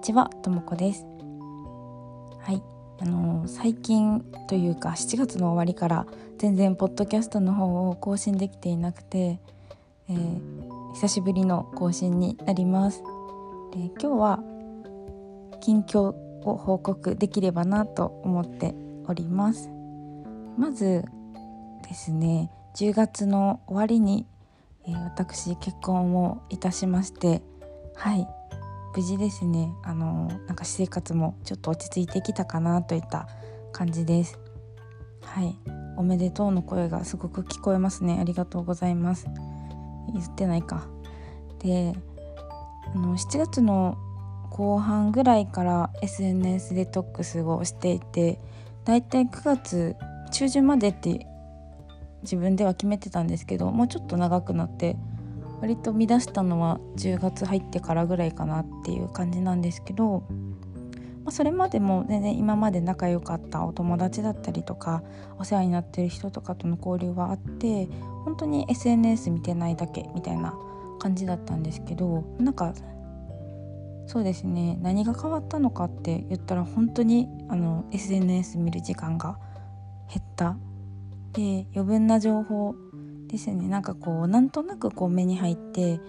ちはともこです。はい。あのー、最近というか7月の終わりから全然ポッドキャストの方を更新できていなくて、えー、久しぶりの更新になります。で今日は近況を報告できればなと思っております。まずですね10月の終わりに、えー、私結婚をいたしましてはい。無事ですね。あのなんか私生活もちょっと落ち着いてきたかなといった感じです。はい。おめでとうの声がすごく聞こえますね。ありがとうございます。言ってないか。であの7月の後半ぐらいから SNS デトックスをしていてだいたい9月中旬までって自分では決めてたんですけどもうちょっと長くなって割と乱したのは10月入ってからぐらいかなっていう感じなんですけど、まあ、それまでも全然今まで仲良かったお友達だったりとかお世話になってる人とかとの交流はあって本当に SNS 見てないだけみたいな感じだったんですけどなんかそうですね何が変わったのかって言ったら本当にあの SNS 見る時間が減った。で余分な情報ですねなんかこうなんとなくこう目に入って、え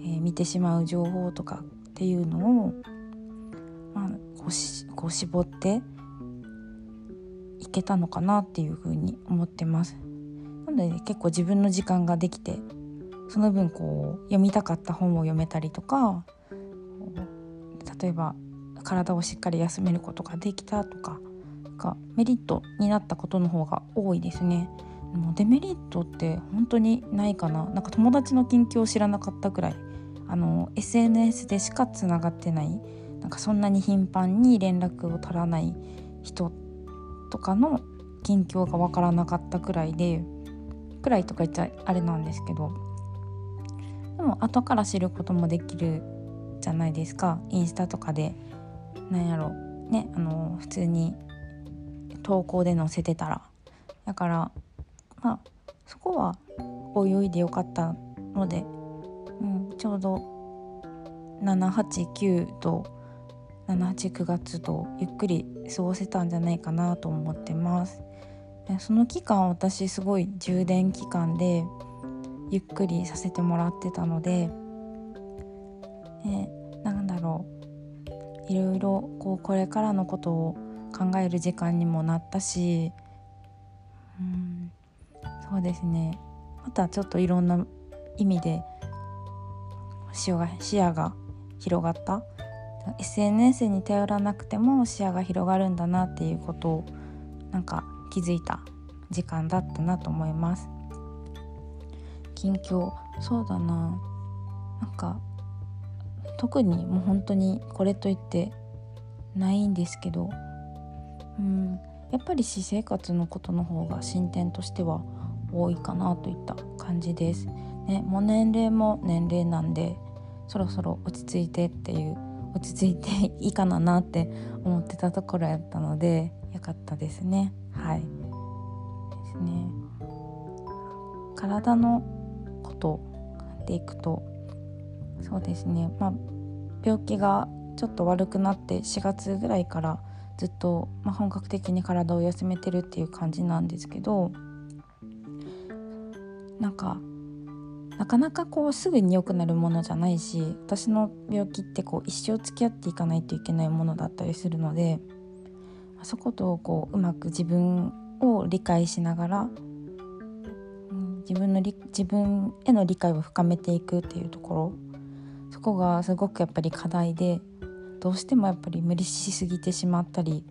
ー、見てしまう情報とかっていうのを、まあ、こうしこう絞っていけたのかなっていうふうに思ってます。なので、ね、結構自分の時間ができてその分こう読みたかった本を読めたりとか例えば体をしっかり休めることができたとかがメリットになったことの方が多いですね。もうデメリットって本当にないかな。なんか友達の近況を知らなかったくらい。あの SNS でしかつながってない。なんかそんなに頻繁に連絡を取らない人とかの近況が分からなかったくらいで。くらいとか言っちゃあれなんですけど。でも後から知ることもできるじゃないですか。インスタとかで。なんやろ。ねあの普通に投稿で載せてたら。だからまあそこは泳いでよかったので、うん、ちょうど789と789月とゆっくり過ごせたんじゃないかなと思ってます。その期間私すごい充電期間でゆっくりさせてもらってたので、えなんだろう。いろいろこうこれからのことを考える時間にもなったしそうですね。またちょっといろんな意味で視野が視野が広がった。SNS に頼らなくても視野が広がるんだなっていうことをなんか気づいた時間だったなと思います。近況そうだな。なんか特にもう本当にこれといってないんですけどうん。やっぱり私生活のことの方が進展としては多いかなといった感じです。ね、もう年齢も年齢なんでそろそろ落ち着いてっていう落ち着いていいかななって思ってたところやったのでよかったですね。はいですね。体のことでいくとそうですねまあ病気がちょっと悪くなって4月ぐらいからずっと、まあ、本格的に体を休めてるっていう感じなんですけどなんかなかなかこうすぐに良くなるものじゃないし私の病気ってこう一生付き合っていかないといけないものだったりするのでそことこううまく自分を理解しながら、自分の自分への理解を深めていくっていうところそこがすごくやっぱり課題でどうしてもやっぱり無理しすぎてしまったり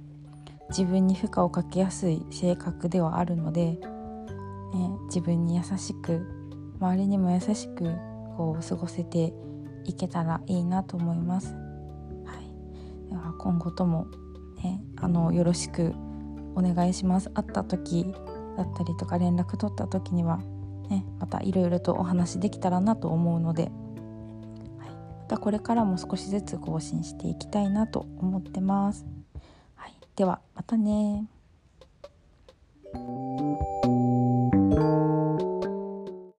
自分に負荷をかけやすい性格ではあるのでね、自分に優しく周りにも優しくこう過ごせていけたらいいなと思います。はい、では今後とも、ね、あのよろしくお願いします。会った時だったりとか連絡取った時には、ね、またいろいろとお話できたらなと思うので、はい、またこれからも少しずつ更新していきたいなと思ってます。はい、ではまたね